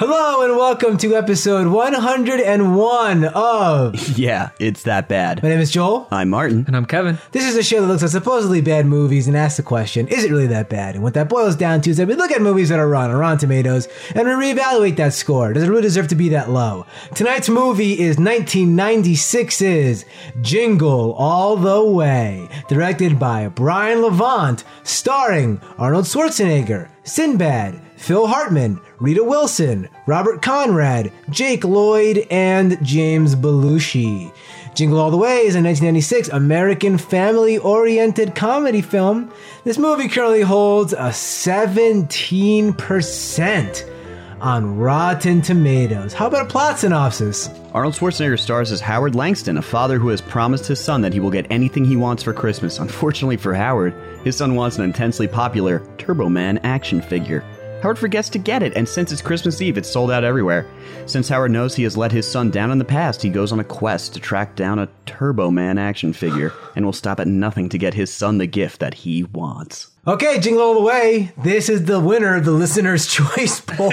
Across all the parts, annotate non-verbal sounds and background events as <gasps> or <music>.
Hello and welcome to episode 101 of. <laughs> Yeah, it's that bad. My name is Joel. I'm Martin. And I'm Kevin. This is a show that looks at supposedly bad movies and asks the question, is it really that bad? And what that boils down to is that we look at movies that are on Rotten Tomatoes and we reevaluate that score. Does it really deserve to be that low? Tonight's movie is 1996's Jingle All the Way, directed by Brian Levant, starring Arnold Schwarzenegger, Sinbad, Phil Hartman, Rita Wilson, Robert Conrad, Jake Lloyd, and James Belushi. Jingle All the Way is a 1996 American family oriented comedy film. This movie currently holds a 17% on Rotten Tomatoes. How about a plot synopsis? Arnold Schwarzenegger stars as Howard Langston, a father who has promised his son that he will get anything he wants for Christmas. Unfortunately for Howard, his son wants an intensely popular Turbo Man action figure. Howard forgets to get it, and since it's Christmas Eve, it's sold out everywhere. Since Howard knows he has let his son down in the past, he goes on a quest to track down a Turbo Man action figure and will stop at nothing to get his son the gift that he wants. Okay, Jingle All the Way. This is the winner of the listener's <laughs> choice poll.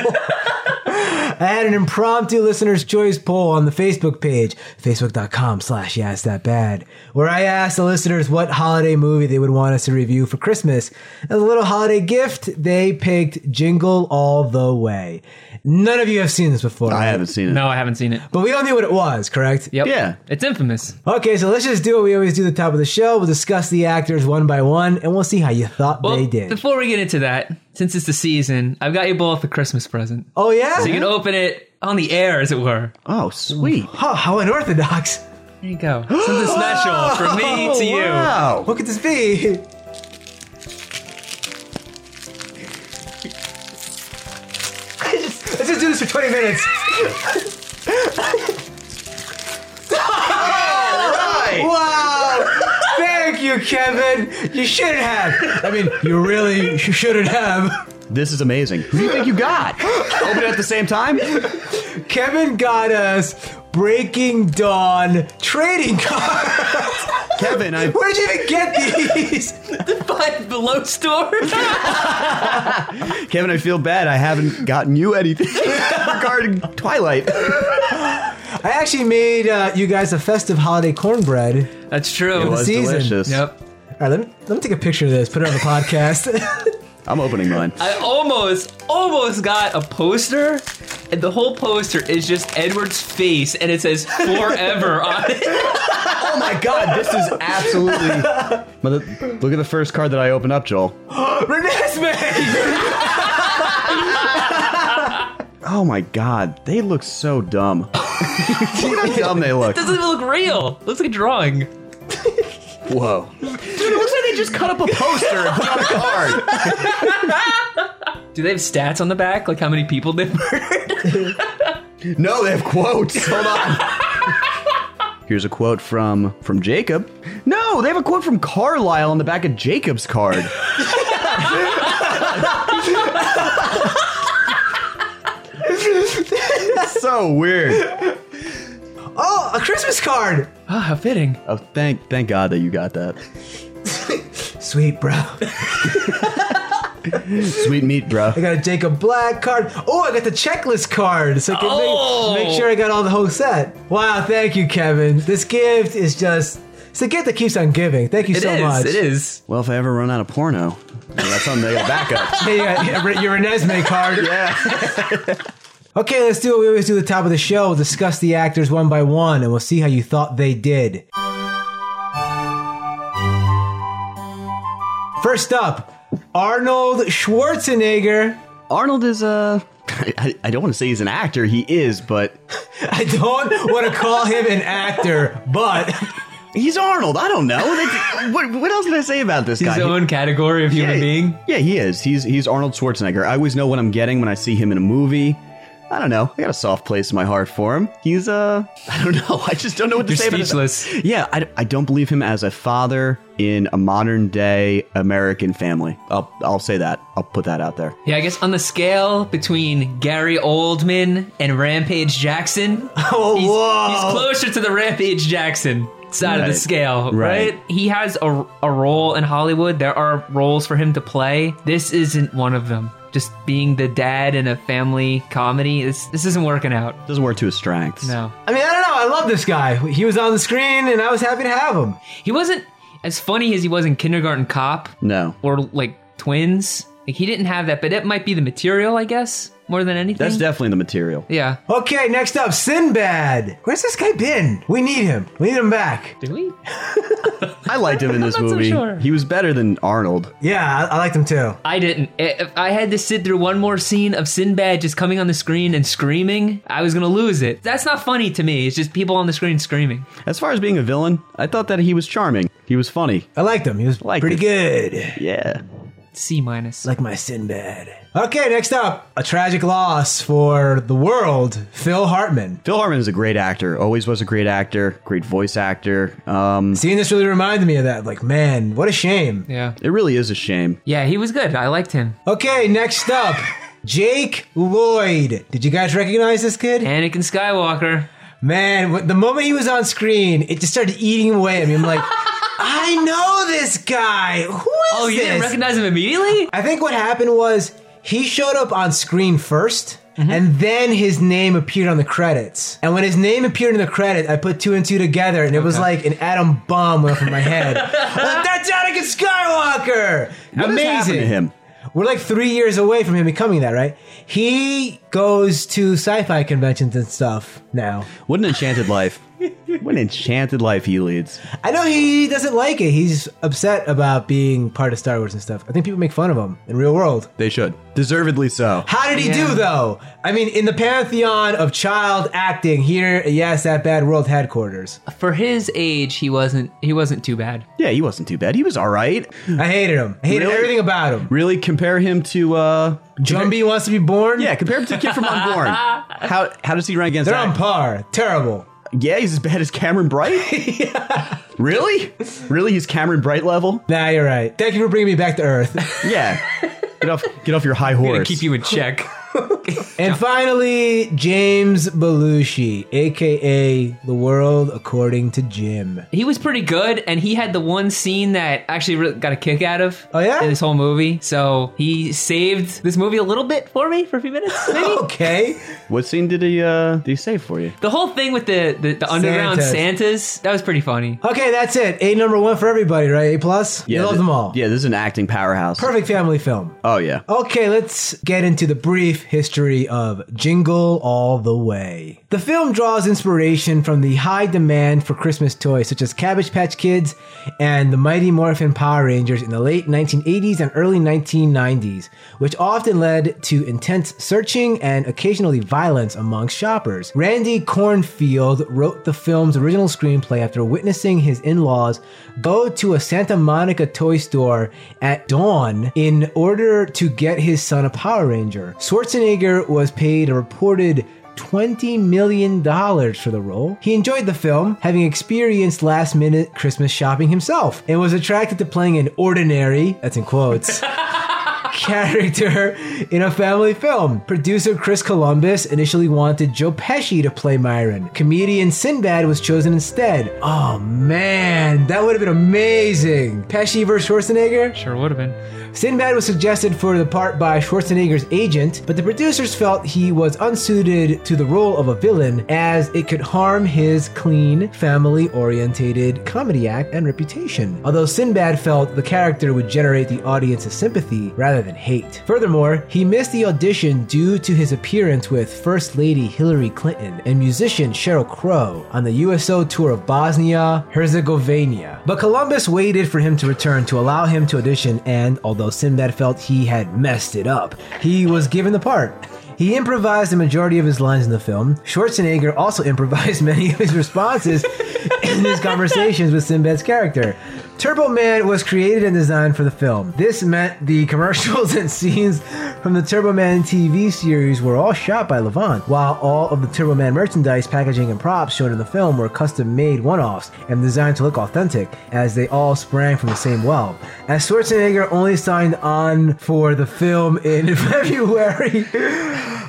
I had an impromptu listener's choice poll on the Facebook page, facebook.com slash yes that bad, where I asked the listeners what holiday movie they would want us to review for Christmas. As a little holiday gift, they picked Jingle All the Way. None of you have seen this before. I right? haven't seen it. No, I haven't seen it. But we all knew what it was, correct? Yep. Yeah. It's infamous. Okay, so let's just do what we always do at the top of the show. We'll discuss the actors one by one, and we'll see how you thought Well, they did. before we get into that, since it's the season, I've got you both a Christmas present. oh, yeah? So you can open it on the air, as it were. Oh, sweet. Huh, how unorthodox. There you go. Something special <gasps> from me to you. Wow. What could this be? <laughs> Let's just do this for 20 minutes. <laughs> Wow! Thank you, Kevin. You shouldn't have. I mean, you really you shouldn't have. This is amazing. Who do you think you got? <gasps> Open it at the same time? Kevin got us Breaking Dawn trading cards. <laughs> Kevin, I. Where did you even get these? <laughs> the Five below store. <laughs> Kevin, I feel bad. I haven't gotten you anything regarding Twilight. I actually made uh, you guys a festive holiday cornbread. That's true. It was season. delicious. Yep. All right, let me, let me take a picture of this, put it on the podcast. I'm opening mine. I almost, almost got a poster, and the whole poster is just Edward's face, and it says "Forever" on it. <laughs> Oh my god, this is absolutely. Mother, look at the first card that I opened up, Joel. <gasps> Renesmee! <laughs> Oh my god, they look so dumb. <laughs> look how dumb they look. Doesn't even look real. Looks like a drawing. Whoa. Dude, it looks like they just cut up a poster and put on a card. Do they have stats on the back, like how many people they've murdered? No, they have quotes. Hold on. Here's a quote from from Jacob. No, they have a quote from Carlisle on the back of Jacob's card. <laughs> so weird. Oh, a Christmas card! Ah, how fitting. Oh, thank thank God that you got that. <laughs> Sweet, bro. Sweet meat, bro. I got a Jacob Black card. Oh, I got the checklist card, so I can Oh. make, make oh. sure I got all the whole set. Wow, thank you, Kevin. This gift is just. It's a gift that keeps on giving. Thank you It is. so much. It is. Well, if I ever run out of porno, well, that's something they got backup. Hey, you got your Renesmee card. <laughs> Yeah. <laughs> Okay, let's do what we always do at the top of the show. We'll discuss the actors one by one, and we'll see how you thought they did. First up, Arnold Schwarzenegger. Arnold is uh <laughs> I, I don't want to say he's an actor. He is, but <laughs> I don't want to call him an actor, but <laughs> he's Arnold. I don't know. That- what, what else can I say about this His guy? own category of human yeah, being. Yeah, he is. He's he's Arnold Schwarzenegger. I always know what I'm getting when I see him in a movie. I don't know. I got a soft place in my heart for him. He's uh, <laughs> I don't know. I just don't know what to You're say. about speechless. Yeah, I, I don't believe him as a father in a modern day American family. I'll I'll say that. I'll put that out there. Yeah, I guess on the scale between Gary Oldman and Rampage Jackson, <laughs> oh, he's, whoa. he's closer to the Rampage Jackson. side of the scale, Right. right? He has a, a role in Hollywood. There are roles for him to play. This isn't one of them. Just being the dad in a family comedy. This this isn't working out. Doesn't work to his strengths. No, I mean, I don't know. I love this guy. He was on the screen, and I was happy to have him. he wasn't as funny as he was in Kindergarten Cop No. or like Twins. Like he didn't have that, but it might be the material, I guess, more than anything. That's definitely the material. yeah. Okay, next up, Sinbad. Where's this guy been? We need him. We need him back. Did we? <laughs> I liked him in <laughs> this not so movie. sure. He was better than Arnold. Yeah, I, I liked him too. I didn't. If I had to sit through one more scene of Sinbad just coming on the screen and screaming, I was gonna lose it. That's not funny to me. It's just people on the screen screaming. As far as being a villain, I thought that he was charming. He was funny. I liked him. He was Liked pretty it. good. Yeah. C minus. Like my Sinbad. Okay, next up, a tragic loss for the world. Phil Hartman. Phil Hartman is a great actor. Always was a great actor. Great voice actor. Um, Seeing this really reminded me of that. Like, man, what a shame. yeah. it really is a shame. Yeah, he was good. I liked him. Okay, next up, Jake Lloyd. Did you guys recognize this kid? Anakin Skywalker. Man, the moment he was on screen, it just started eating away at me. I'm like, <laughs> I know this guy. Who is this? Oh, you this? didn't recognize him immediately? I think what happened was he showed up on screen 1st Mm-hmm. and then his name appeared on the credits. And when his name appeared in the credit, I put two and two together, and it was like an atom bomb went off in my head. I'm <laughs> like, That's Anakin Skywalker. What has Amazing. happened to him? We're like three years away from him becoming that, right? He goes to sci-fi conventions and stuff now. What an enchanted life. what an enchanted life he leads. I know he doesn't like it. He's upset about being part of Star Wars and stuff. I think people make fun of him in real world. They should. Deservedly so. How did he Yeah. do though? I mean, in the pantheon of child acting here, yes, that bad world headquarters. For his age, he wasn't he wasn't too bad. Yeah, he wasn't too bad. He was all right. I hated him. I hated Really? everything about him. Really compare him to uh Jumby wants to be born. Yeah, compare him to the kid from Unborn. <laughs> How how does he rank against them? they're on par. Terrible. Yeah, he's as bad as Cameron Bright. <laughs> Really? Really? He's Cameron Bright level? Nah, you're right. Thank you for bringing me back to Earth. Yeah. Get off get off your high I'm horse. keep you in check. <laughs> and finally, James Belushi, aka The World According to Jim. he was pretty good, and he had the one scene that actually really got a kick out of. Oh, yeah? in this whole movie. So he saved this movie a little bit for me for a few minutes, <laughs> maybe. Okay. what scene did he uh did he save for you? The whole thing with the the, the underground Santas. Santas that was pretty funny. Okay, that's it. A number one for everybody, right? A plus. you love th- them all. Yeah, this is an acting powerhouse. Perfect family film. Oh yeah. Okay, let's get into the brief history of Jingle All the Way. The film draws inspiration from the high demand for Christmas toys such as Cabbage Patch Kids and the Mighty Morphin Power Rangers in the late 1980s and early 1990s, which often led to intense searching and occasionally violence among shoppers. Randy Kornfield wrote the film's original screenplay after witnessing his in-laws go to a Santa Monica toy store at dawn in order to get his son a Power Ranger. Schwarzenegger was paid a reported $20 million for the role. He enjoyed the film, having experienced last minute Christmas shopping himself, and was attracted to playing an ordinary, that's in quotes, <laughs> character in a family film. Producer Chris Columbus initially wanted Joe Pesci to play Myron. Comedian Sinbad was chosen instead. Oh man, that would have been amazing. Pesci versus Schwarzenegger? Sure would have been. Sinbad was suggested for the part by Schwarzenegger's agent, but the producers felt he was unsuited to the role of a villain as it could harm his clean, family oriented comedy act and reputation. Although Sinbad felt the character would generate the audience's sympathy rather than hate. Furthermore, he missed the audition due to his appearance with First Lady Hillary Clinton and musician Sheryl Crow on the USO tour of Bosnia Herzegovina. But Columbus waited for him to return to allow him to audition, and although Sinbad felt he had messed it up, he was given the part. <laughs> He improvised the majority of his lines in the film. Schwarzenegger also <laughs> improvised many of his responses <laughs> in his conversations with Sinbad's character. Turbo Man was created and designed for the film. This meant the <laughs> commercials and scenes from the Turbo Man TV series were all shot by Levant, while all of the Turbo Man merchandise, packaging, and props shown in the film were custom made one offs and designed to look authentic, as they all sprang from the same well. As Schwarzenegger only signed on for the film in <laughs> February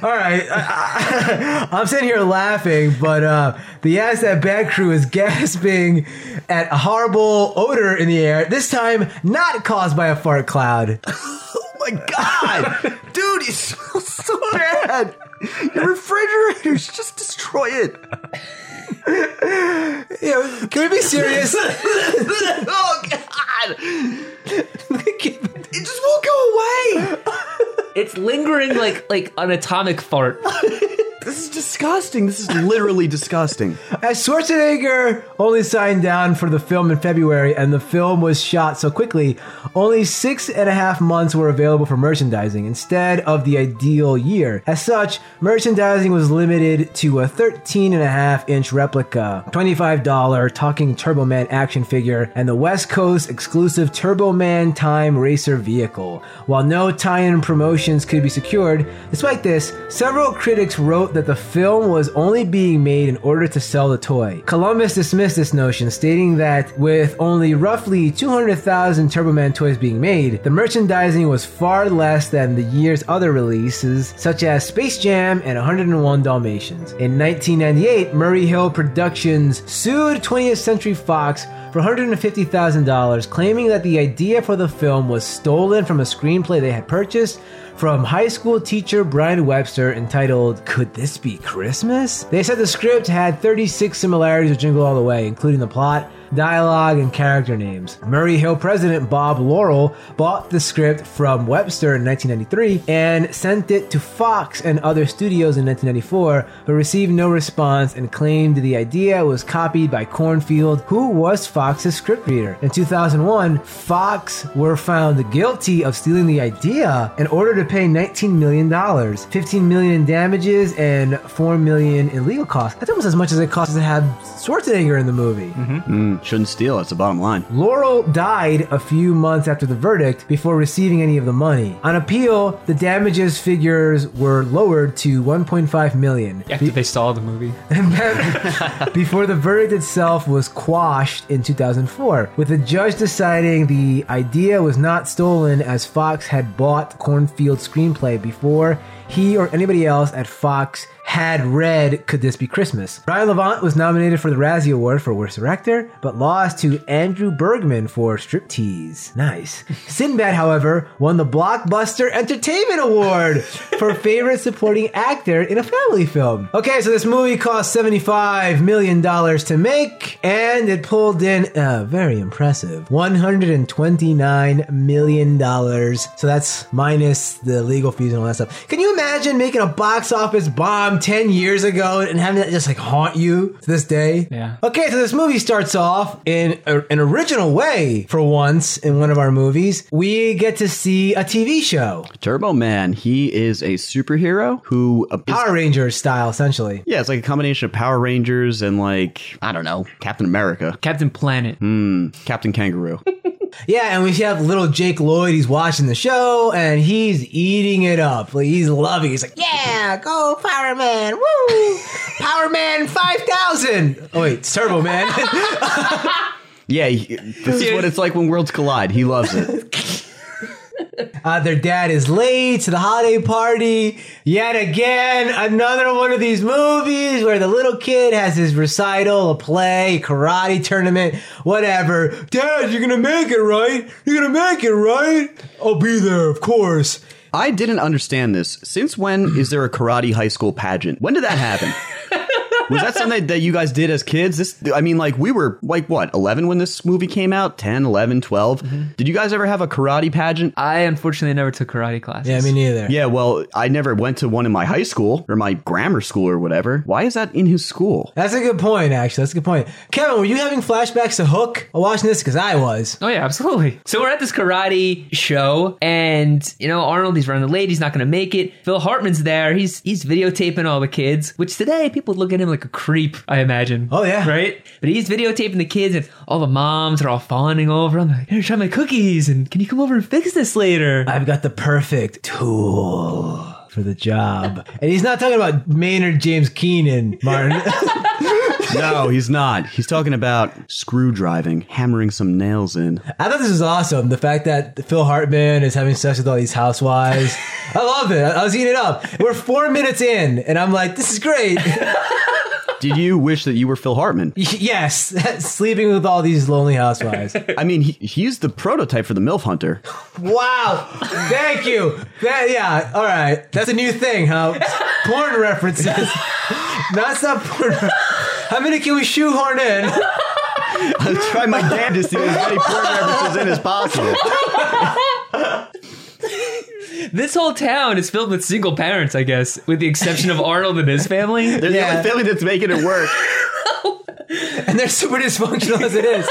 All right, I, am <laughs> sitting here laughing, but uh, the ass that bad crew is <laughs> gasping at a horrible odor in the air. This time, not caused by a fart cloud. <laughs> oh my god, dude, you smell so bad. Your refrigerators just destroy it. Yeah, can we be serious? oh god, it just won't go away. It's lingering like like an atomic fart. <laughs> This is disgusting. This is literally disgusting. <laughs> As Schwarzenegger only signed down for the film in February, and the film was shot so quickly, only six and a half months were available for merchandising instead of the ideal year. As such, merchandising was limited to a 13 and a half inch replica, $25 Talking Turbo Man action figure, and the West Coast exclusive Turbo Man Time Racer vehicle. While no tie in promotions could be secured, despite this, several critics wrote that the film was only being made in order to sell the toy. Columbus dismissed this notion, stating that with only roughly 200,000 Turbo Man toys being made, the merchandising was far less than the year's other releases, such as Space Jam and 101 Dalmatians. In 1998, Murray Hill Productions sued 20th Century Fox for $150,000, claiming that the idea for the film was stolen from a screenplay they had purchased from high school teacher Brian Webster entitled Could This Be Christmas? They said the script had 36 similarities with Jingle All the Way, including the plot, dialogue, and character names. Murray Hill president Bob Laurel bought the script from Webster in 1993 and sent it to Fox and other studios in 1994, but received no response and claimed the idea was copied by Kornfield, who was Fox's script reader. In 2001, Fox were found guilty of stealing the idea and ordered to pay $19 million, $15 million in damages, and 4 million in legal costs. That's almost as much as it costs to have Schwarzenegger in the movie. Mm-hmm. Mm. Shouldn't steal. That's the bottom line. Laurel died a few months after the verdict before receiving any of the money. On appeal, the damages figures were lowered to 1.5 million. After they saw the movie. <laughs> before the verdict itself was quashed in 2004, with the judge deciding the idea was not stolen as Fox had bought Kornfield's screenplay before he or anybody else at Fox had read Could This Be Christmas? Brian Levant was nominated for the Razzie Award for Worst Director, but lost to Andrew Bergman for Striptease. Nice. <laughs> Sinbad, however, won the Blockbuster Entertainment Award for <laughs> Favorite Supporting Actor in a Family Film. Okay, so this movie cost $75 million to make, and it pulled in a very impressive $129 million. So that's minus the legal fees and all that stuff. Can you imagine making a box office bomb 10 years ago and having that just like haunt you to this day? Yeah. Okay, so this movie starts off in a, an original way for once in one of our movies. We get to see a TV show, Turbo Man, he is a superhero who Power Rangers style, essentially. yeah, it's like a combination of Power Rangers and like I don't know, Captain America, Captain Planet. Hmm, Captain Kangaroo. <laughs> Yeah, and we have little Jake Lloyd. He's watching the show and he's eating it up. Like he's loving. it. He's like, "Yeah, go Power Man! Woo! <laughs> Power Man five thousand. Oh wait, it's Turbo Man. <laughs> yeah, this is what it's like when worlds collide. He loves it. <laughs> <laughs> Uh, their dad is late to the holiday party. Yet again, another one of these movies where the little kid has his recital, a play, karate tournament, whatever. Dad, you're gonna make it, right? You're gonna make it, right? I'll be there, of course. I didn't understand this. Since when is there a karate high school pageant? When did that happen? <laughs> Was that something that you guys did as kids? This I mean like we were like what, 11 when this movie came out? 10, 11, 12. Mm-hmm. Did you guys ever have a karate pageant? I unfortunately never took karate classes. Yeah, me neither. Yeah, well, I never went to one in my high school or my grammar school or whatever. Why is that in his school? That's a good point, actually. That's a good point. Kevin, were you having flashbacks to Hook? I watching this because I was. Oh yeah, absolutely. So we're at this karate show, and you know Arnold, he's running late. He's not going to make it. Phil Hartman's there. He's he's videotaping all the kids, which today people look at him like a creep. I imagine. Oh, yeah. right. But he's videotaping the kids, and all the moms are all fawning over. I'm like, here, try my cookies, and can you come over and fix this later? I've got the perfect tool for the job. And he's not talking about Maynard James Keenan, Martin. <laughs> No, he's not. He's talking about screw driving, hammering some nails in. I thought this was awesome. The fact that Phil Hartman is having sex with all these housewives. I love it. I was eating it up. We're four minutes in, and I'm like, this is great. <laughs> Did you wish that you were Phil Hartman? <laughs> yes, <laughs> sleeping with all these lonely housewives. I mean, he, he's the prototype for the MILF Hunter. Wow. Thank you. That, yeah. All right. That's a new thing, huh? Porn references. Not stop porn. How many can we shoehorn in? I'll try my damnedest to get as many porn references in as possible. <laughs> This whole town is filled with single parents, I guess, with the exception of Arnold and his family. They're the Yeah. only family that's making it work. <laughs> And they're super dysfunctional as it is.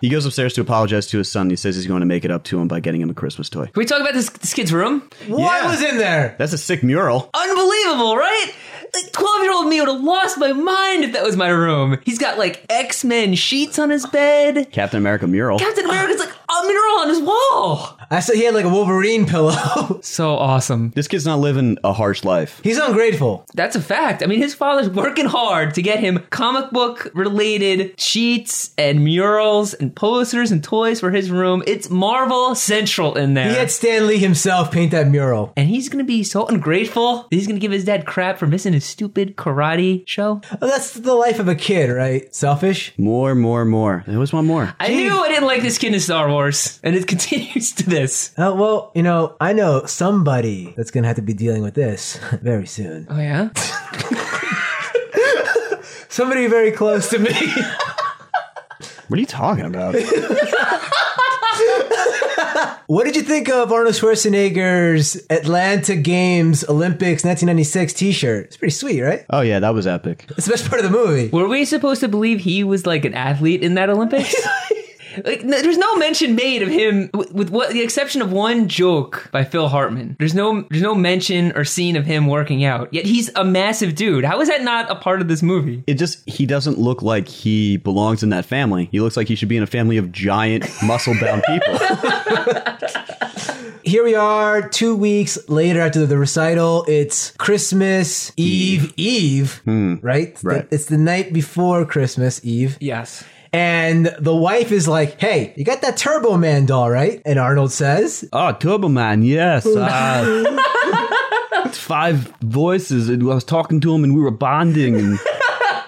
He goes upstairs to apologize to his son. He says he's going to make it up to him by getting him a Christmas toy. Can we talk about this, this kid's room? What Yeah. was in there? That's a sick mural. Unbelievable, right? Like 12 year old me would have lost my mind if that was my room. He's got like X Men sheets on his bed. Captain America mural. Captain America's like a mural on his wall. I said he had like a Wolverine pillow. <laughs> So awesome. This kid's not living a harsh life. He's ungrateful. That's a fact. I mean, his father's working hard to get him comic book related sheets and murals and posters and toys for his room. It's Marvel Central in there. He had Stan Lee himself paint that mural. and he's gonna be so ungrateful. that He's gonna give his dad crap for missing his stupid karate show. Well, that's the life of a kid, right? Selfish. More, more, more. They always want more. I knew I didn't like this kid in Star Wars, and it <laughs> continues to this. Oh, well, you know, I know somebody that's going to have to be dealing with this <laughs> very soon. Oh yeah. <laughs> Somebody very close to me. <laughs> What are you talking about? what did you think of Arnold Schwarzenegger's Atlanta Games Olympics 1996 t shirt? It's pretty sweet, right? oh, yeah, that was epic. It's the best part of the movie. Were we supposed to believe he was like an athlete in that Olympics? Like, no, there's no mention made of him, with, with what the exception of one joke by Phil Hartman. There's no, there's no mention or scene of him working out. Yet he's a massive dude. How is that not a part of this movie? It just, he doesn't look like he belongs in that family. He looks like he should be in a family of giant, <laughs> muscle bound people. <laughs> Here we are, two weeks later after the recital. It's Christmas Eve Eve, hmm. right? right. It's the night before Christmas Eve. Yes. And the wife is like, hey, you got that Turbo Man doll, right? And Arnold says, oh, Turbo Man, yes. <laughs> Uh, it's five voices. And I was talking to him and we were bonding and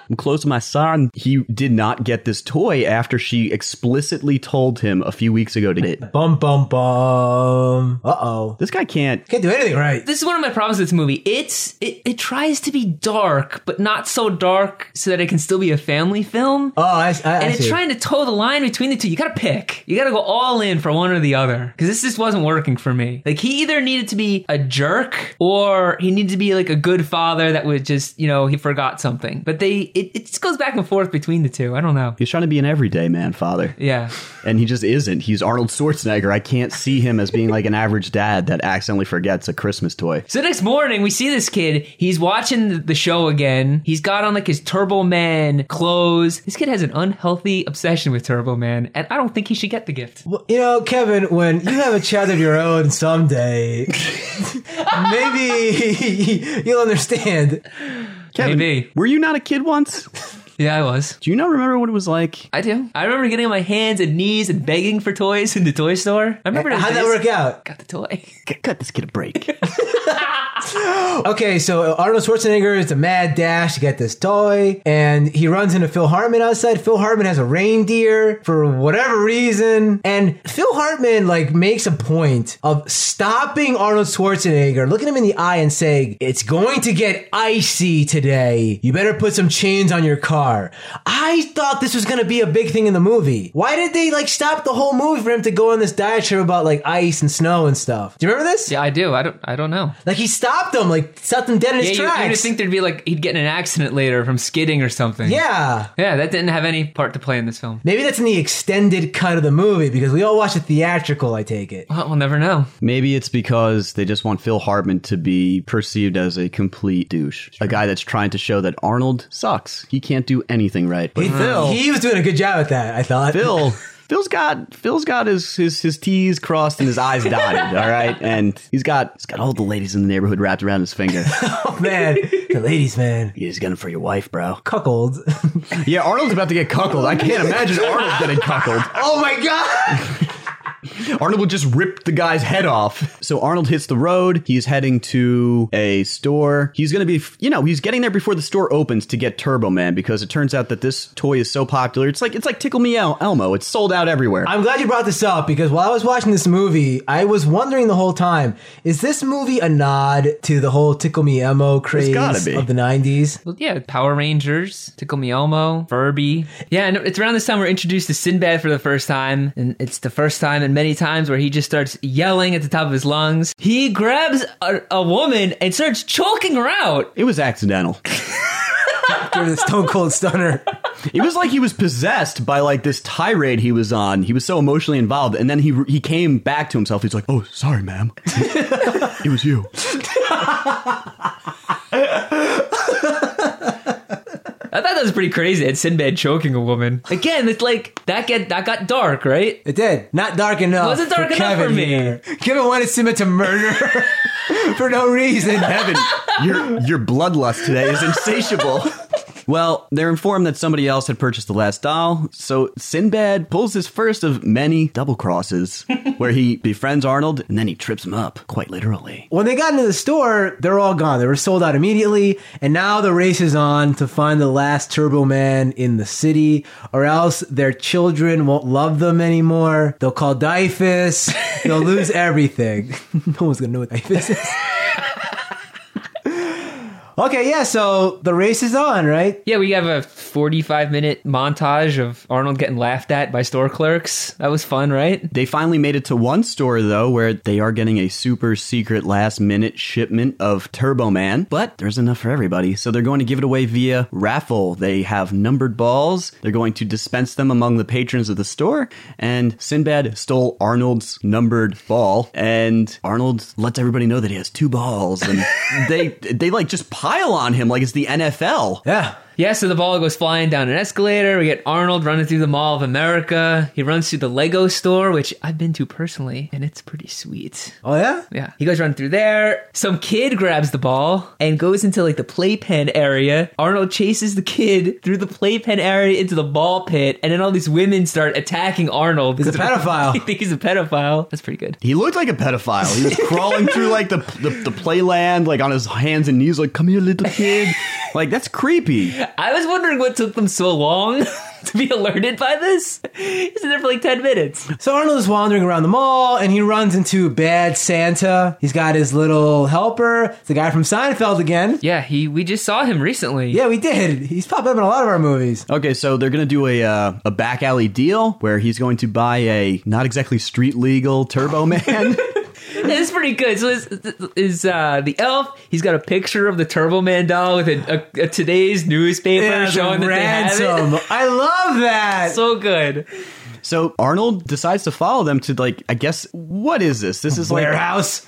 I'm close to my son. He did not get this toy after she explicitly told him a few weeks ago to get it. bum, bum, bum. Uh oh. This guy can't. Can't do anything right. This is one of my problems with this movie. It's it, it tries to be dark, but not so dark so that it can still be a family film. Oh, I, I, I and it's see. trying to toe the line between the two. You gotta pick. You gotta go all in for one or the other. Because this just wasn't working for me. Like he either needed to be a jerk or he needed to be like a good father that would just, you know, he forgot something. But they it, it just goes back and forth between the two. I don't know. He's trying to be an everyday man, father. Yeah. And he just isn't. He's Arnold Schwarzenegger. I can't see him as being like an average dad that accidentally forgets a Christmas toy. So next morning, we see this kid. He's watching the- the show again. He's got on like his Turbo Man clothes. This kid has an unhealthy obsession with Turbo Man, and I don't think he should get the gift. Well, you know, Kevin, when you have a child of your own someday, <laughs> maybe <laughs> you'll understand. Kevin, Maybe. were you not a kid once? <laughs> Yeah, I was. Do you not remember what it was like? I do. I remember getting on my hands and knees and begging for toys in the toy store. I remember How'd that days. work out? Got the toy. <laughs> Cut- Cut this kid a break. <laughs> Okay, so Arnold Schwarzenegger is a mad dash to get this toy, and he runs into Phil Hartman outside. Phil Hartman has a reindeer for whatever reason, and Phil Hartman like makes a point of stopping Arnold Schwarzenegger, looking him in the eye, and saying, "It's going to get icy today. You better put some chains on your car." I thought this was going to be a big thing in the movie. Why did they like stop the whole movie for him to go on this diatribe about like ice and snow and stuff? Do you remember this? Yeah, I do. I don't. I don't know. Like he stopped him, like stopped him dead in Yeah, his you, tracks. you just think there'd be like he'd get in an accident later from skidding or something. yeah. Yeah, that didn't have any part to play in this film. Maybe that's in the extended cut of the movie because we all watch the theatrical, I take it. Well, we'll never know. Maybe it's because they just want Phil Hartman to be perceived as a complete douche. A guy that's trying to show that Arnold sucks. He can't do anything right. But He, Phil, he was doing a good job at that, I thought. Phil, <laughs> Phil's got Phil's got his, his his T's crossed and his I's dotted. All right, and he's got he's got all the ladies in the neighborhood wrapped around his finger. <laughs> Oh, man, The ladies, man. You just got him for your wife, bro. Cuckold. Yeah, Arnold's about to get cuckolded. I can't imagine Arnold getting cuckolded. <laughs> oh my god! <laughs> Arnold would just rip the guy's head off. So Arnold hits the road. He's heading to a store. He's going to be, you know, he's getting there before the store opens to get Turbo Man because it turns out that this toy is so popular. It's like it's like Tickle Me El- Elmo. It's sold out everywhere. I'm glad you brought this up because while I was watching this movie, I was wondering the whole time: is this movie a nod to the whole Tickle Me Elmo craze of the '90s? Well, yeah, Power Rangers, Tickle Me Elmo, Furby. Yeah, and it's around this time we're introduced to Sinbad for the first time, and it's the first time in many times where he just starts yelling at the top of his lungs. He grabs a, a woman and starts choking her out. it was accidental. <laughs> Give her the Stone Cold Stunner. It was like he was possessed by like this tirade he was on. He was so emotionally involved, and then he he came back to himself. He's like, "Oh, sorry, ma'am. <laughs> it was you." <laughs> I thought that was pretty crazy. It's Sinbad choking a woman. Again, it's like that get that got dark, right? It did not dark enough. Wasn't dark for enough Kevin for me. here. Kevin wanted Simba to murder her <laughs> for no reason. Evan, your your bloodlust today is insatiable. <laughs> Well, they're informed that somebody else had purchased the last doll, so Sinbad pulls his first of many double crosses, <laughs> where he befriends Arnold and then he trips him up, quite literally. When they got into the store, they're all gone. They were sold out immediately, and now the race is on to find the last Turbo Man in the city, or else their children won't love them anymore. They'll call DYFS. <laughs> They'll lose everything. <laughs> no one's gonna know what DYFS is. Okay, yeah. So the race is on, right? Yeah, we have a 45 minute montage of Arnold getting laughed at by store clerks. That was fun, right? They finally made it to one store though, where they are getting a super secret last minute shipment of Turbo Man, but there's enough for everybody, so they're going to give it away via raffle. They have numbered balls. They're going to dispense them among the patrons of the store, and Sinbad stole Arnold's numbered ball, and Arnold lets everybody know that he has two balls, and <laughs> they they like just pile on him like it's the NFL. Yeah. Yeah, so the ball goes flying down an escalator. We get Arnold running through the Mall of America. He runs through the Lego store, which I've been to personally, and it's pretty sweet. Oh yeah. Yeah. He goes running through there. Some kid grabs the ball and goes into like the playpen area. Arnold chases the kid through the playpen area into the ball pit, and then all these women start attacking Arnold. He's a <laughs> pedophile. They <laughs> think he's a pedophile. That's pretty good. He looked like a pedophile. He was crawling through like the, the the playland, like on his hands and knees, like "Come here, little kid." <laughs> Like that's creepy. I was wondering what took them so long <laughs> to be alerted by this. He's in there for like 10 minutes. So Arnold is wandering around the mall and he runs into Bad Santa. He's got his little helper. It's the guy from Seinfeld again. Yeah, he we just saw him recently. Yeah, we did. He's popped up in a lot of our movies. Okay, so they're gonna do a uh, a back alley deal where he's going to buy a not exactly street legal Turbo Man. <laughs> <laughs> It's pretty good. So is, is uh, the elf? He's got a picture of the Turbo Man doll with a, a, a today's newspaper Yeah, showing the that ransom. they have it. I love that. So good. so Arnold decides to follow them to like I guess what is this? This is like Warehouse.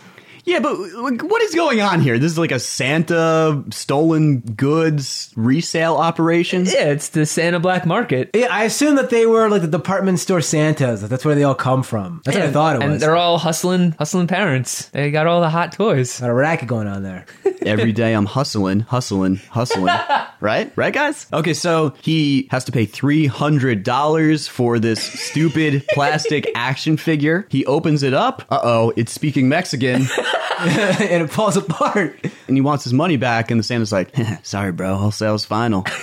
Yeah, but like, what is going on here? This is like a Santa stolen goods resale operation. Yeah, it's the Santa Black Market. Yeah, I assume that they were like the department store Santas. Like, that's where they all come from. That's what I And- thought it was. And they're all hustling, hustling parents. They got all the hot toys. Got a racket going on there. <laughs> Every day I'm hustling, hustling, hustling. <laughs> right? Right, guys? Okay, so he has to pay $300 for this stupid <laughs> plastic action figure. He opens it up. Uh oh, it's speaking Mexican. <laughs> and it falls apart. and he wants his money back. And the Santa's like, <laughs> sorry, bro, wholesale's final. <laughs>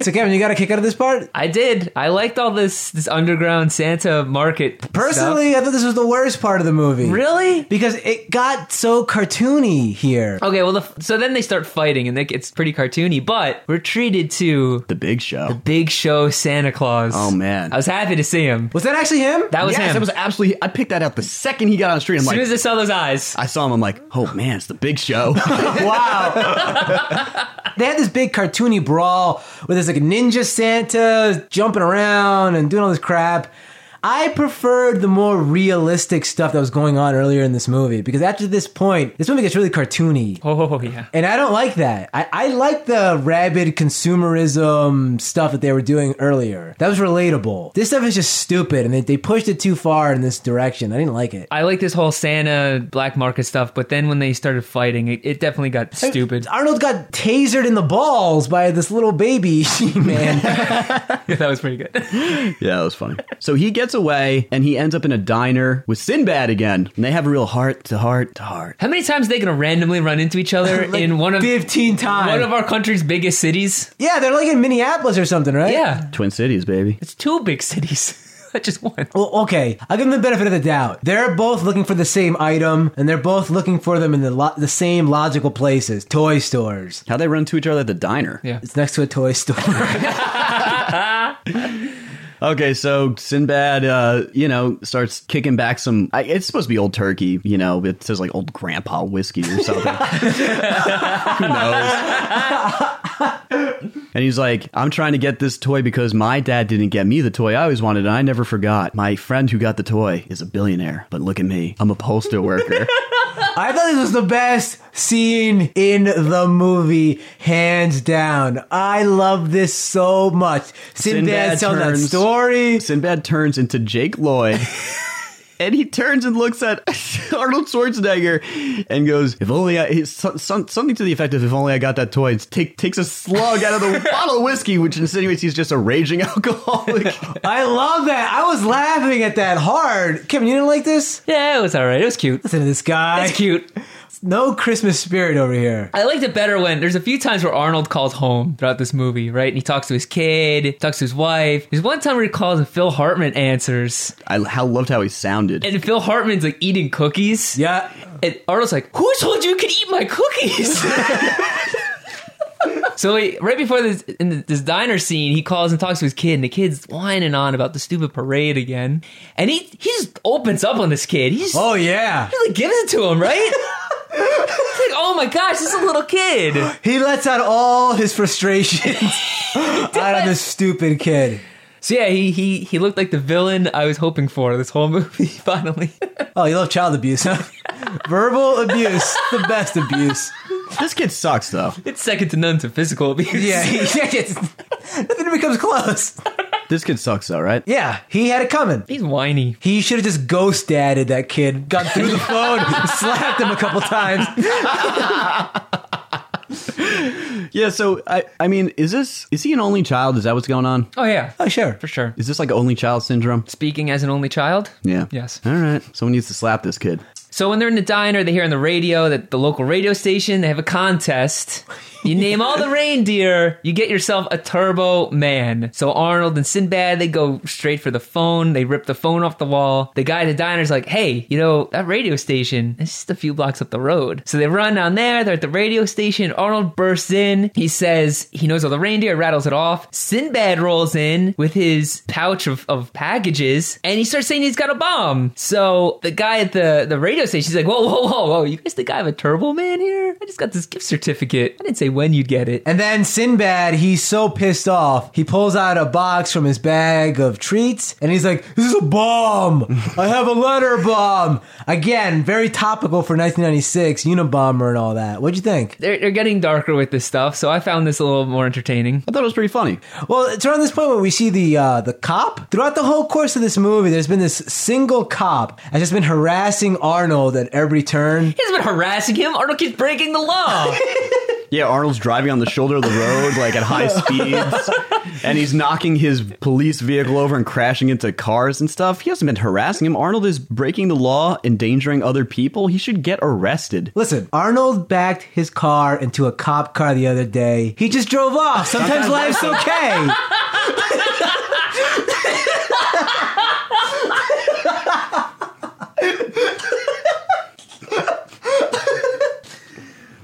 So Kevin, you got a kick out of this part? I did. I liked all this this underground Santa market. Personally, I thought this was the worst part of the movie. really? Because it got so cartoony here. Okay, well, the, so then they start fighting, and it gets pretty cartoony. But we're treated to The big show. The Big Show Santa Claus. Oh, man. I was happy to see him. Was that actually him? That was yes, him. it was absolutely. I picked that out the second he got on the street. I'm as soon like, as I saw those eyes, I saw him. I'm like, oh man, it's the big show. <laughs> <laughs> wow. <laughs> they had this big cartoony brawl with there's like a ninja Santa jumping around and doing all this crap. I preferred the more realistic stuff that was going on earlier in this movie because after this point, this movie gets really cartoony. Oh yeah. And I don't like that. I, I like the rabid consumerism stuff that they were doing earlier. That was relatable. This stuff is just stupid and they, they pushed it too far in this direction. I didn't like it. I like this whole Santa black market stuff, but then when they started fighting, it, it definitely got stupid. Arnold got tasered in the balls by this little baby <laughs> man. <laughs> Yeah, that was pretty good. <laughs> Yeah, that was funny. So he gets away and he ends up in a diner with Sinbad again. And they have a real heart to heart to heart. How many times are they gonna randomly run into each other <laughs> Like in one of 15 times. one of our country's biggest cities? yeah, they're like in Minneapolis or something, right? Yeah, Twin Cities, baby. it's two big cities. <laughs> Not just one. Well, okay, I'll give them the benefit of the doubt. They're both looking for the same item, and they're both looking for them in the lo- the same logical places, toy stores. How they run to each other at the diner. Yeah. It's next to a toy store. <laughs> Okay, so Sinbad, uh, you know, starts kicking back some. I, it's supposed to be old turkey, you know. It says like old grandpa whiskey or something. <laughs> Who knows? and he's like, "I'm trying to get this toy because my dad didn't get me the toy I always wanted, and I never forgot. My friend who got the toy is a billionaire, but look at me, I'm a postal worker." <laughs> <laughs> I thought this was the best scene in the movie, hands down. I love this so much. Sinbad Sinbad telling that story. Sinbad turns into Jake Lloyd. <laughs> And he turns and looks at <laughs> Arnold Schwarzenegger and goes, "If only I he's so- some, something to the effect of if only I got that toy." It's take, takes a slug out of the <laughs> bottle of whiskey, which insinuates he's just a raging <laughs> alcoholic. I love that. I was laughing at that hard. Kevin, you didn't like this? Yeah, it was all right. It was cute. Listen to this guy. It's cute. No Christmas spirit over here. I liked it better when there's a few times where Arnold calls home throughout this movie, right? And he talks to his kid, talks to his wife. There's one time where he calls and Phil Hartman answers, I how loved how he sounded. And Phil Hartman's like eating cookies. Yeah. And Arnold's like, "Who told you you could eat my cookies?" <laughs> so he, right before this in this diner scene, he calls and talks to his kid, and the kid's whining on about the stupid parade again. And he he just opens up on this kid. He's Oh, yeah. really gives it to him, right? It's like, oh my gosh, this is a little kid. He lets out all his frustrations <laughs> <laughs> out of this stupid kid. So yeah, he he he looked like the villain I was hoping for this whole <laughs> movie. Finally, Oh, you love child abuse, huh? <laughs> Verbal abuse, the best abuse. this kid sucks though. it's second to none to physical abuse. Yeah, he, <laughs> it's, nothing becomes close. This kid sucks though, right? Yeah, he had it coming. he's whiny. He should have just ghost dadded that kid, got through the phone, slapped him a couple times. Yeah. So I I mean, is this is he an only child? Is that what's going on? Oh yeah, Oh, sure. for sure. Is this like only child syndrome? Speaking as an only child. Yeah. Yes. All right. Someone needs to slap this kid. So when they're in the diner, they hear on the radio that the local radio station they have a contest. <laughs> You name all the reindeer, you get yourself a Turbo Man. So Arnold and Sinbad they go straight for the phone. They rip the phone off the wall. The guy at the diner's like, "Hey, you know that radio station? It's just a few blocks up the road." So they run down there. They're at the radio station. Arnold bursts in. He says he knows all the reindeer, rattles it off. Sinbad rolls in with his pouch of, of packages, and he starts saying he's got a bomb. So the guy at the the radio station, like, "Whoa, whoa, whoa, whoa! You guys think I have a Turbo Man here? I just got this gift certificate. I didn't say when you'd get it." And then Sinbad, he's so pissed off, he pulls out a box from his bag of treats and he's like, This is a bomb! I have a letter bomb! Again, very topical for 1996, Unabomber and all that. What'd you think? They're, they're getting darker with this stuff, so I found this a little more entertaining. I thought it was pretty funny. Well, it's around this point where we see the uh, the cop. Throughout the whole course of this movie, there's been this single cop has just been harassing Arnold at every turn. He's been harassing him. Arnold keeps breaking the law. <laughs> Yeah, Arnold's driving on the shoulder of the road like at high speeds, and he's knocking his police vehicle over and crashing into cars and stuff. He hasn't been harassing him. Arnold is breaking the law, endangering other people. He should get arrested. Listen, Arnold backed his car into a cop car the other day. He just drove off. Sometimes life's <laughs> okay. <laughs>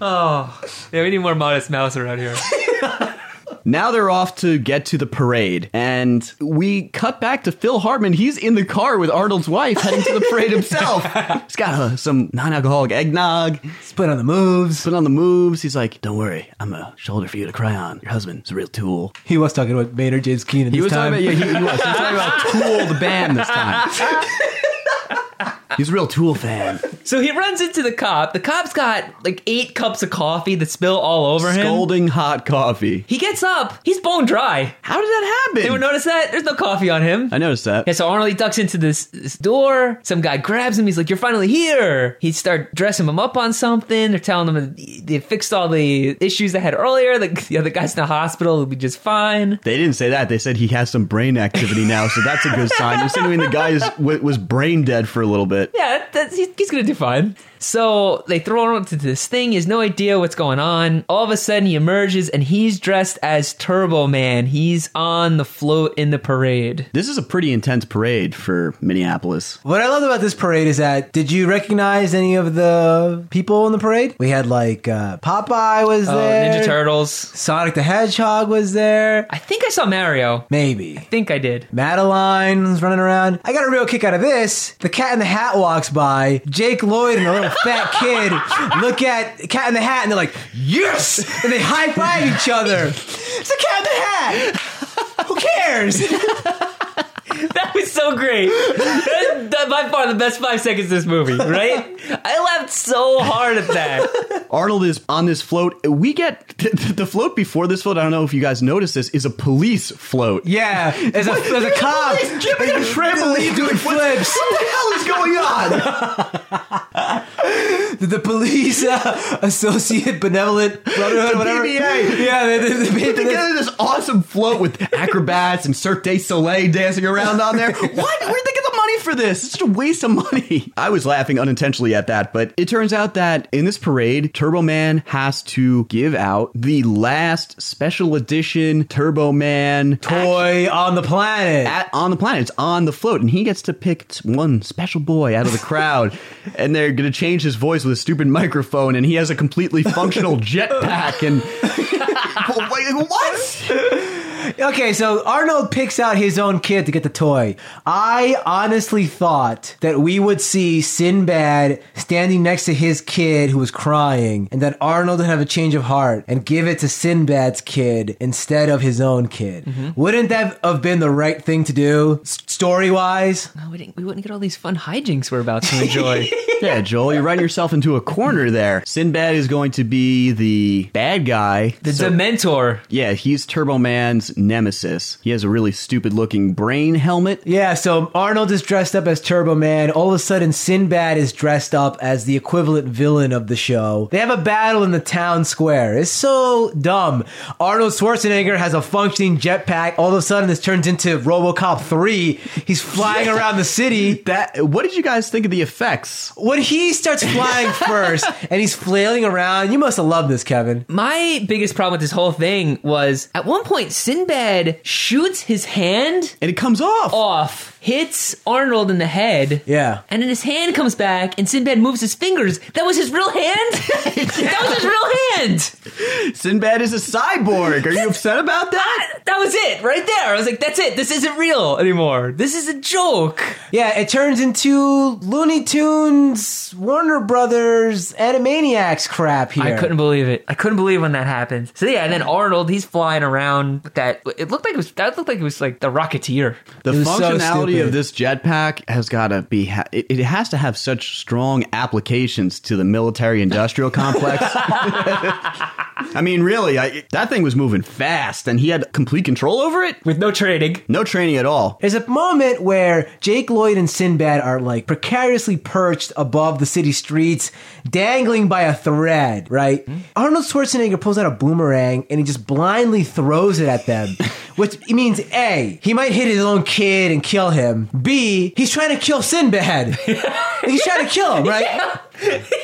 oh, yeah, we need more modest mouse around here. <laughs> Now they're off to get to the parade, and we cut back to Phil Hartman. He's in the car with Arnold's wife, heading to the parade himself. <laughs> He's got uh, some non-alcoholic eggnog. Split on the moves. Put on the moves. He's like, "Don't worry, I'm a shoulder for you to cry on. Your husband's a real tool." He was talking about Maynard James Keenan He was time. talking about, yeah, he, he was. He was talking about <laughs> Tool, the band, this time. <laughs> He's a real Tool fan. So he runs into the cop. The cop's got like eight cups of coffee that spill all over him. Scolding hot coffee. He gets up. He's bone dry. How did that happen? Anyone notice that? There's no coffee on him. I noticed that. Yeah, so Arnold he ducks into this, this door. Some guy grabs him. He's like, "You're finally here." He start dressing him up on something. They're telling him they fixed all the issues they had earlier. The, <laughs> the other guy's in the hospital. He'll be just fine. They didn't say that. They said he has some brain activity now, so that's a good sign. Insinuating the guy is, was brain dead for a little bit. Yeah, that's, he, he's gonna do fine. So they throw him into this thing. He has no idea what's going on. All of a sudden, he emerges and he's dressed as Turbo Man. He's on the float in the parade. This is a pretty intense parade for Minneapolis. What I love about this parade is that did you recognize any of the people in the parade? We had like uh, Popeye was Oh, there, Ninja Turtles. Sonic the Hedgehog was there, I think I saw Mario. maybe. I think I did. Madeline was running around. I got a real kick out of this. The Cat in the Hat walks by. Jake Lloyd and a little fat kid look at Cat in the Hat and they're like, "Yes!" and they high five each other. It's a Cat in the Hat. Who cares? <laughs> <laughs> That was so great. That, that by far the best five seconds of this movie, right? I laughed so hard at that. Arnold is on this float. We get <laughs> the float before this float. I don't know if you guys noticed this. Is a police float. Yeah, <laughs> as a, as a cop, Jumping on a trampoline doing flips. What the hell is going on? The, the police uh, <laughs> associate benevolent brotherhood, The whatever. Yeah, they, they, they, Put together this awesome float with acrobats and Cirque du Soleil dancing around on there. <laughs> What? Where'd they get the money for this? It's just a waste of money. I was laughing unintentionally at that, but it turns out that in this parade, Turbo Man has to give out the last special edition Turbo Man toy on the planet. at, on the planet. It's on the float, and he gets to pick one special boy out of the crowd, <laughs> and they're gonna change his voice with a stupid microphone, and he has a completely functional <laughs> jetpack. And what? <laughs> Okay, so Arnold picks out his own kid to get the toy. I honestly thought that we would see Sinbad standing next to his kid who was crying, and that Arnold would have a change of heart and give it to Sinbad's kid instead of his own kid. Mm-hmm. Wouldn't that have been the right thing to do, story wise? No, we, didn't, we wouldn't get all these fun hijinks we're about to enjoy. <laughs> Yeah, Joel, you're writing yourself into a corner there. Sinbad is going to be the bad guy. The So- Dementor. yeah, he's Turbo Man's nemesis. He has a really stupid looking brain helmet. Yeah, so Arnold is dressed up as Turbo Man. All of a sudden, Sinbad is dressed up as the equivalent villain of the show. They have a battle in the town square. It's so dumb. Arnold Schwarzenegger has a functioning jetpack. All of a sudden, this turns into RoboCop 3. He's flying around the city. That what did you guys think of the effects? When he starts flying <laughs> first and he's flailing around, you must have loved this, Kevin. My biggest problem with this whole thing was at one point Sinbad shoots his hand And it comes off. off, hits Arnold in the head. Yeah. And then his hand comes back and Sinbad moves his fingers. That was his real hand? <laughs> that was his real hand. Sinbad is a cyborg. Are you upset about that? That was it right there. I was like, that's it. This isn't real anymore. This is a joke. Yeah, it turns into Looney Tunes, Warner Brothers, Animaniacs crap here. I couldn't believe it. I couldn't believe when that happened. So yeah, and then Arnold, he's flying around with that. It looked like it was that looked like it was like the Rocketeer. The functionality so of this jetpack has got to be. Ha- it, it has to have such strong applications to the military-industrial <laughs> complex. I mean, really, I, that thing was moving fast, and he had complete control over it. with no training. No training at all. There's a moment where Jake Lloyd and Sinbad are like precariously perched above the city streets, dangling by a thread, right? Hmm? Arnold Schwarzenegger pulls out a boomerang and he just blindly throws it at them, <laughs> which means A, he might hit his own kid and kill him. B, he's trying to kill Sinbad. <laughs> he's trying to kill him, right?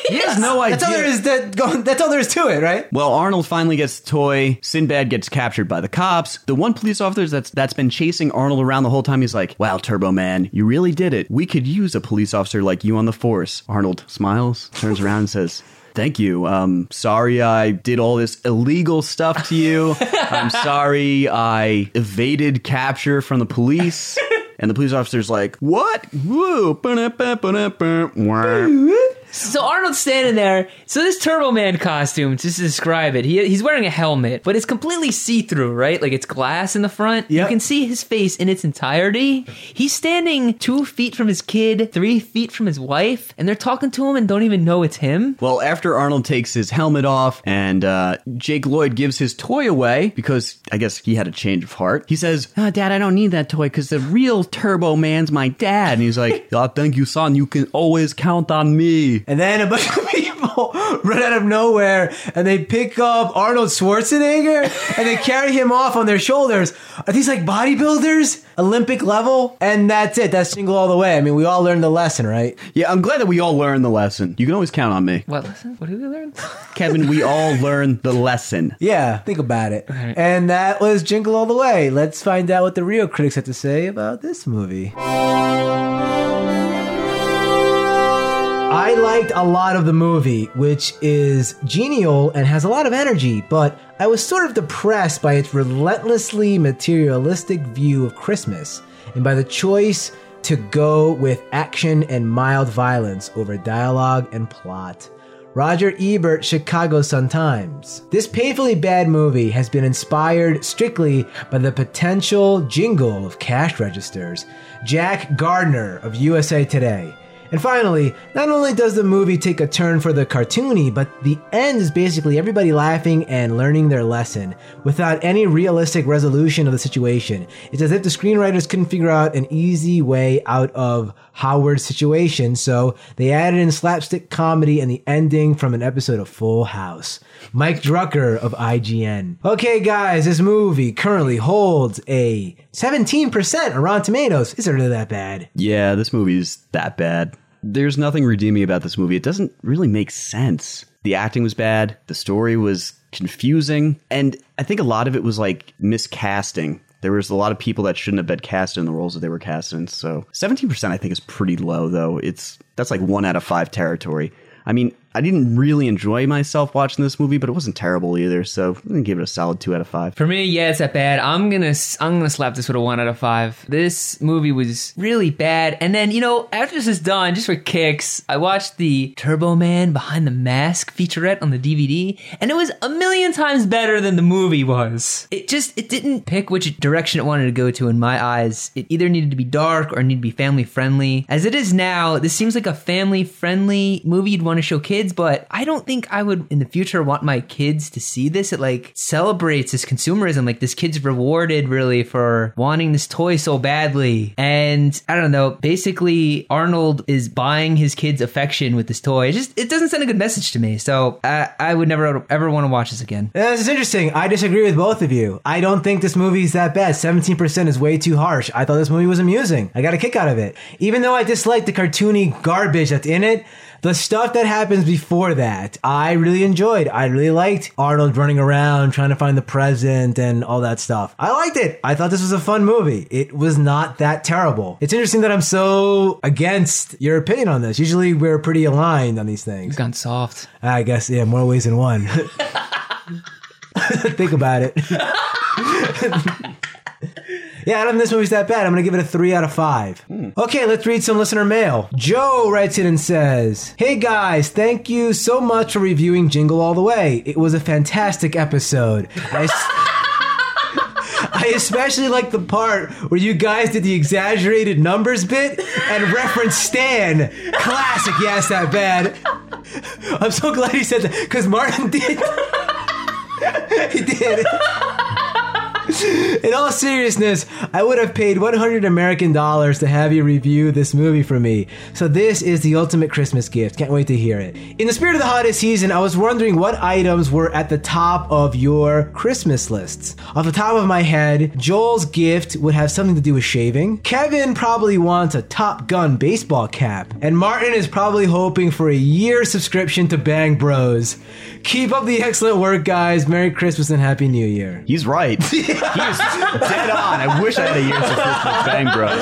He has no idea. That's all there is. That, go, that's all there is to it, right? Well, Arnold finally gets the toy. Sinbad gets captured by the cops. The one police officer that's that's been chasing Arnold around the whole time, he's like, "Wow, Turbo Man, you really did it. We could use a police officer like you on the force." Arnold smiles, turns around, and says, thank you. Um, sorry I did all this illegal stuff to you. <laughs> I'm sorry I evaded capture from the police. <laughs> And the police officer's like, what? Whoa. So Arnold's standing there. So this Turbo Man costume, just to describe it, he, he's wearing a helmet, but it's completely see through, right? Like it's glass in the front. Yep. You can see his face in its entirety. He's standing two feet from his kid, three feet from his wife, and they're talking to him and don't even know it's him. Well, after Arnold takes his helmet off and uh, Jake Lloyd gives his toy away because I guess he had a change of heart, he says, oh, Dad, I don't need that toy because the real Turbo Man's my dad. And he's like, oh, <laughs> thank you, son. You can always count on me. And then a bunch of people <laughs> run out of nowhere and they pick up Arnold Schwarzenegger and they carry him off on their shoulders. Are these like bodybuilders? Olympic level? And that's it. That's single all the way. I mean, we all learned the lesson, right? Yeah, I'm glad that we all learned the lesson. You can always count on me. What lesson? What did we learn? <laughs> Kevin, we all learned the lesson. Yeah, think about it. right. And that was Jingle All the Way. Let's find out what the real critics have to say about this movie. I liked a lot of the movie, which is genial and has a lot of energy, but I was sort of depressed by its relentlessly materialistic view of Christmas and by the choice to go with action and mild violence over dialogue and plot. Roger Ebert, Chicago Sun-Times. This painfully bad movie has been inspired strictly by the potential jingle of cash registers. Jack Gardner of USA Today. And finally, not only does the movie take a turn for the cartoony, but the end is basically everybody laughing and learning their lesson without any realistic resolution of the situation. It's as if the screenwriters couldn't figure out an easy way out of Howard's situation, so they added in slapstick comedy and the ending from an episode of Full House. Mike Drucker of IGN. Okay, guys, this movie currently holds a 17% on Rotten Tomatoes. Is it really that bad? Yeah, this movie's that bad. There's nothing redeeming about this movie. It doesn't really make sense. The acting was bad, the story was confusing, and I think a lot of it was like miscasting. There was a lot of people that shouldn't have been cast in the roles that they were cast in. So 17% I think is pretty low though. It's that's like 1 out of 5 territory. I mean, I didn't really enjoy myself watching this movie, but it wasn't terrible either. So I'm gonna give it a solid two out of five. For me, yeah, it's that bad. I'm gonna I'm gonna slap this with a one out of five. This movie was really bad. And then you know, after this is done, just for kicks, I watched the Turbo Man Behind the Mask featurette on the DVD, and it was a million times better than the movie was. It just it didn't pick which direction it wanted to go to in my eyes. It either needed to be dark or needed to be family friendly. As it is now, this seems like a family friendly movie you'd want to show kids, but I don't think I would in the future want my kids to see this. It like celebrates this consumerism. Like this kid's rewarded really for wanting this toy so badly. And I don't know, basically Arnold is buying his kid's affection with this toy. It just, it doesn't send a good message to me. So I, I would never ever want to watch this again. This is interesting. I disagree with both of you. I don't think this movie is that bad. 17% is way too harsh. I thought this movie was amusing. I got a kick out of it. Even though I dislike the cartoony garbage that's in it, the stuff that happens before that, I really enjoyed. I really liked Arnold running around trying to find the present and all that stuff. I liked it. I thought this was a fun movie. It was not that terrible. It's interesting that I'm so against your opinion on this. Usually we're pretty aligned on these things. It's gone soft. I guess, yeah, more ways than one. <laughs> Think about it. <laughs> yeah, I don't think this movie's that bad. I'm going to give it a 3 out of 5. Hmm. Okay, let's read some listener mail. Joe writes in and says, Hey guys, thank you so much for reviewing Jingle All the Way. It was a fantastic episode. I s- <laughs> I especially like the part where you guys did the exaggerated numbers bit and referenced Stan. Classic, yes, that bad. <laughs> I'm so glad he said that because Martin <laughs> did. he did. <laughs> In all seriousness, I would have paid 100 American dollars to have you review this movie for me. So this is the ultimate Christmas gift. Can't wait to hear it. In the spirit of the holiday season, I was wondering what items were at the top of your Christmas lists. Off the top of my head, Joel's gift would have something to do with shaving. Kevin probably wants a Top Gun baseball cap. And Martin is probably hoping for a year subscription to Bang Bros. Keep up the excellent work, guys. Merry Christmas and Happy New Year. He's right. <laughs> He is dead on. I wish I had a year subscription to Bang Bros.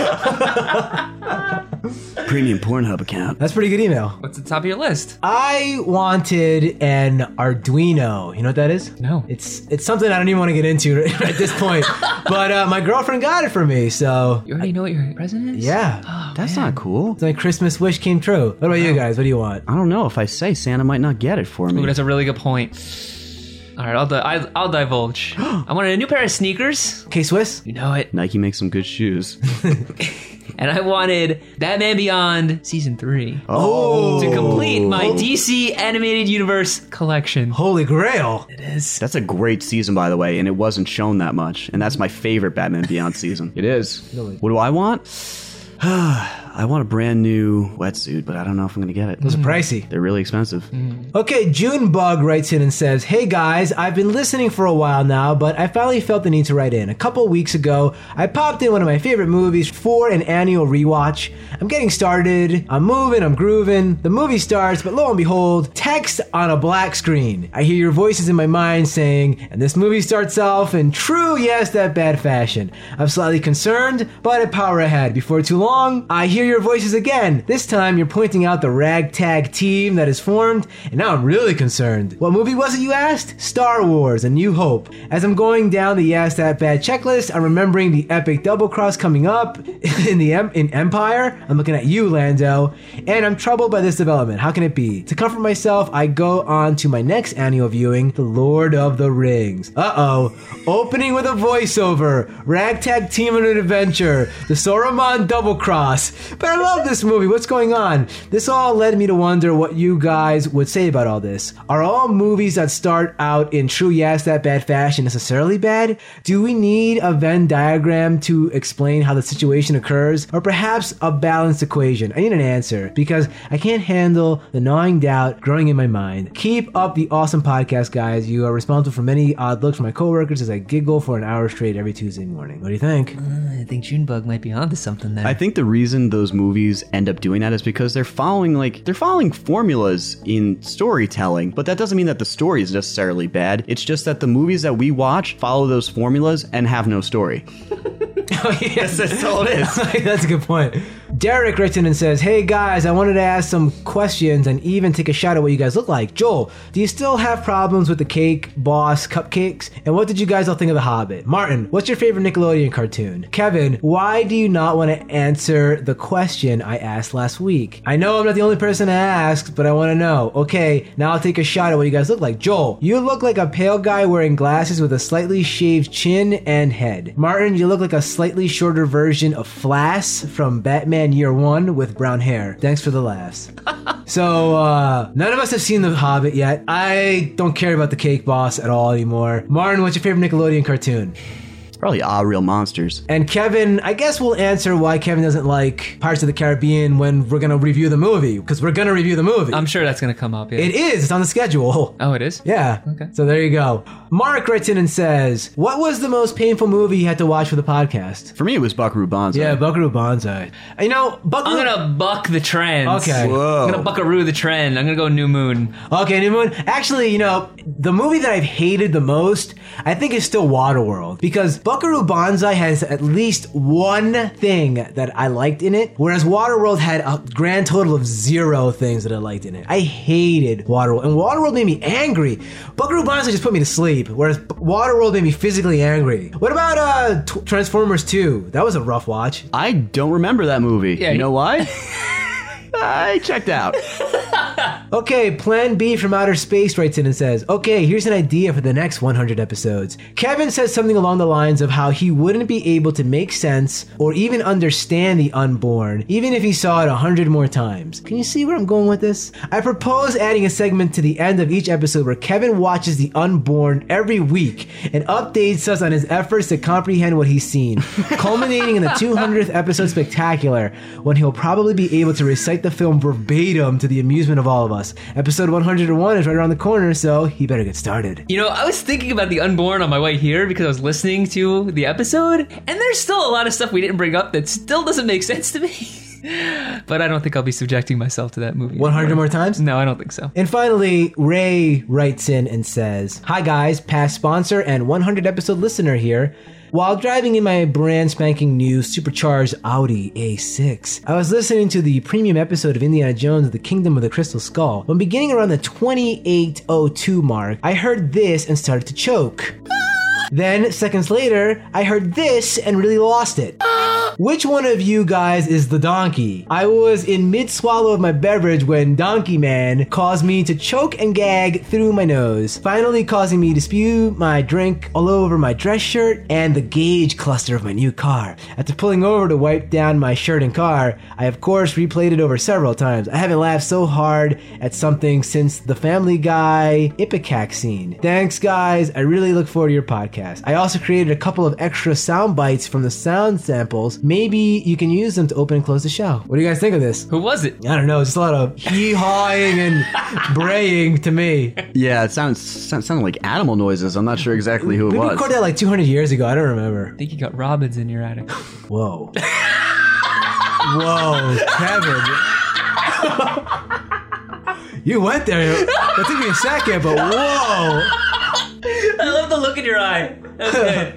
Premium Pornhub account. That's a pretty good email. What's the top of your list? I wanted an Arduino. You know what that is? No. It's it's something I don't even want to get into <laughs> at this point. but uh, my girlfriend got it for me, so You already know what your present is? yeah. That's not cool. It's My Christmas wish came true. What about you guys? What do you want? I don't know. If I say Santa might not get it for Ooh, me. that's a really good point. All right, I'll di- I- I'll divulge. <gasps> I wanted a new pair of sneakers. K Swiss? You know it. Nike makes some good shoes. <laughs> And I wanted Batman Beyond season three Oh. to complete my DC animated universe collection. Holy Grail. It is. That's a great season, by the way, and it wasn't shown that much. And that's my favorite Batman Beyond season. It is. What do I want? <sighs> I want a brand new wetsuit, but I don't know if I'm going to get it. Those are mm. pricey. They're really expensive. Mm. Okay, Junebug writes in and says, Hey guys, I've been listening for a while now, but I finally felt the need to write in. A couple weeks ago, I popped in one of my favorite movies for an annual rewatch. I'm getting started, I'm moving, I'm grooving. The movie starts, but lo and behold, text on a black screen. I hear your voices in my mind saying, and this movie starts off in true, yes, that bad fashion. I'm slightly concerned, but I power ahead. Before too long, I hear your voices again. This time, you're pointing out the ragtag team that is formed, and now I'm really concerned. What movie was it you asked? Star Wars: A New Hope. As I'm going down the Yes That Bad checklist, I'm remembering the epic double cross coming up <laughs> in the em- in Empire. I'm looking at you, Lando, and I'm troubled by this development. How can it be? To comfort myself, I go on to my next annual viewing, The Lord of the Rings. Uh oh, opening with a voiceover, ragtag team in an adventure, the Sauron double cross. But I love this movie. What's going on? This all led me to wonder what you guys would say about all this. Are all movies that start out in true yes that bad fashion necessarily bad? Do we need a Venn diagram to explain how the situation occurs, or perhaps a balanced equation? I need an answer because I can't handle the gnawing doubt growing in my mind. Keep up the awesome podcast, guys. You are responsible for many odd looks from my coworkers as I giggle for an hour straight every Tuesday morning. What do you think? Uh, I think Junebug might be onto something there. I think the reason those movies end up doing that is because they're following like they're following formulas in storytelling, but that doesn't mean that the story is necessarily bad. It's just that the movies that we watch follow those formulas and have no story. <laughs> Oh, yes. That's all it is. <laughs> That's a good point. Derek writes in and says, Hey guys, I wanted to ask some questions and even take a shot at what you guys look like. Joel, do you still have problems with the cake boss cupcakes? And what did you guys all think of The Hobbit? Martin, what's your favorite Nickelodeon cartoon? Kevin, why do you not want to answer the question I asked last week? I know I'm not the only person to ask, but I want to know. Okay, now I'll take a shot at what you guys look like. Joel, you look like a pale guy wearing glasses with a slightly shaved chin and head. Martin, you look like a slightly shorter version of Flass from Batman Year One with brown hair. Thanks for the laughs. so, uh, none of us have seen The Hobbit yet. I don't care about the cake boss at all anymore. Martin, what's your favorite Nickelodeon cartoon? Probably ah real monsters. And Kevin, I guess we'll answer why Kevin doesn't like Pirates of the Caribbean when we're gonna review the movie, because we're gonna review the movie. I'm sure that's gonna come up. Yeah. it is, it's on the schedule. <laughs> oh, it is. Yeah. Okay. So there you go. Mark writes in and says, What was the most painful movie you had to watch for the podcast? For me, it was Buckaroo Banzai. Yeah, Buckaroo Banzai. You know, Buckaroo. I'm gonna buck the trend. Okay. Whoa. I'm gonna buckaroo the trend. I'm gonna go New Moon. Okay, New Moon. Actually, you know, the movie that I've hated the most, I think, is still Waterworld. Because Buckaroo Banzai has at least one thing that I liked in it, whereas Waterworld had a grand total of zero things that I liked in it. I hated Waterworld. And Waterworld made me angry. Buckaroo Banzai just put me to sleep, whereas Waterworld made me physically angry. What about uh, T- Transformers 2? That was a rough watch. I don't remember that movie. Yeah, you you- know why? <laughs> I checked out. <laughs> Okay, Plan B from Outer Space writes in and says, Okay, here's an idea for the next 100 episodes. Kevin says something along the lines of how he wouldn't be able to make sense or even understand the unborn, even if he saw it a hundred more times. Can you see where I'm going with this? I propose adding a segment to the end of each episode where Kevin watches the unborn every week and updates us on his efforts to comprehend what he's seen, <laughs> culminating in the 200th episode spectacular, when he'll probably be able to recite the film verbatim to the amusement of all of us. Episode 101 is right around the corner, so he better get started. You know, I was thinking about the unborn on my way here because I was listening to the episode, and there's still a lot of stuff we didn't bring up that still doesn't make sense to me. <laughs> but I don't think I'll be subjecting myself to that movie. 100 anymore. more times? No, I don't think so. And finally, Ray writes in and says, Hi guys, past sponsor and 100 episode listener here. While driving in my brand spanking new supercharged Audi A6, I was listening to the premium episode of Indiana Jones of the Kingdom of the Crystal Skull. When beginning around the 2802 mark, I heard this and started to choke. <laughs> Then, seconds later, I heard this and really lost it. Which one of you guys is the donkey? I was in mid swallow of my beverage when Donkey Man caused me to choke and gag through my nose, finally causing me to spew my drink all over my dress shirt and the gauge cluster of my new car. After pulling over to wipe down my shirt and car, I of course replayed it over several times. I haven't laughed so hard at something since the Family Guy Ipecac scene. Thanks, guys. I really look forward to your podcast. I also created a couple of extra sound bites from the sound samples. Maybe you can use them to open and close the show. What do you guys think of this? Who was it? I don't know. It's just a lot of hee hawing and <laughs> braying to me. Yeah, it sounds sound- sounded like animal noises. I'm not sure exactly who it We was. recorded that like 200 years ago. I don't remember. I think you got Robbins in your attic. <laughs> Whoa. Whoa, Kevin. <laughs> you went there. That took me a second, but whoa. <laughs> I love the look in your eye. <laughs> Okay.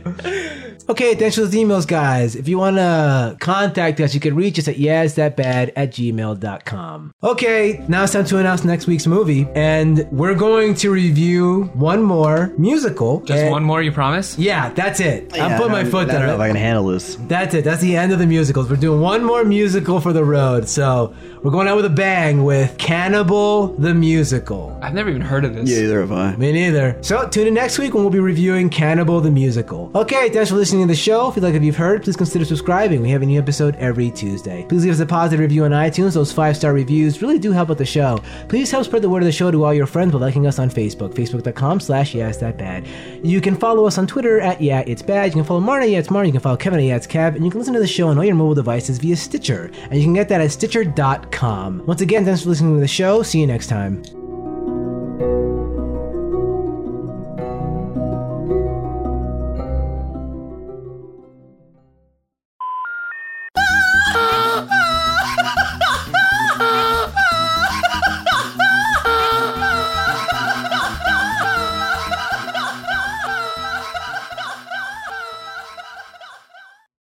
Okay, thanks for those emails, guys. If you want to contact us, you can reach us at yesthatbad at gmail.com. Okay, now it's time to announce next week's movie. And we're going to review one more musical. Just And- one more, you promise? Yeah, that's it. Yeah, I'm putting my I- foot I don't know down. if I can handle this. That's it. That's the end of the musicals. We're doing one more musical for the road. So we're going out with a bang with Cannibal the Musical. I've never even heard of this. Yeah, either have I. Me neither. So tune in next week when we'll be reviewing Cannibal the Musical. Okay, thanks for listening to the show. If you like what you've heard, please consider subscribing. We have a new episode every Tuesday. Please leave us a positive review on iTunes. Those five star reviews really do help out the show. Please help spread the word of the show to all your friends by liking us on Facebook. Facebook.com slash yeah, that bad. You can follow us on Twitter at yeah, it's bad. You can follow Marna, yeah, it's Marna. You can follow Kevin at yeah, it's Kev. And you can listen to the show on all your mobile devices via Stitcher. And you can get that at Stitcher.com. Once again, thanks for listening to the show. See you next time.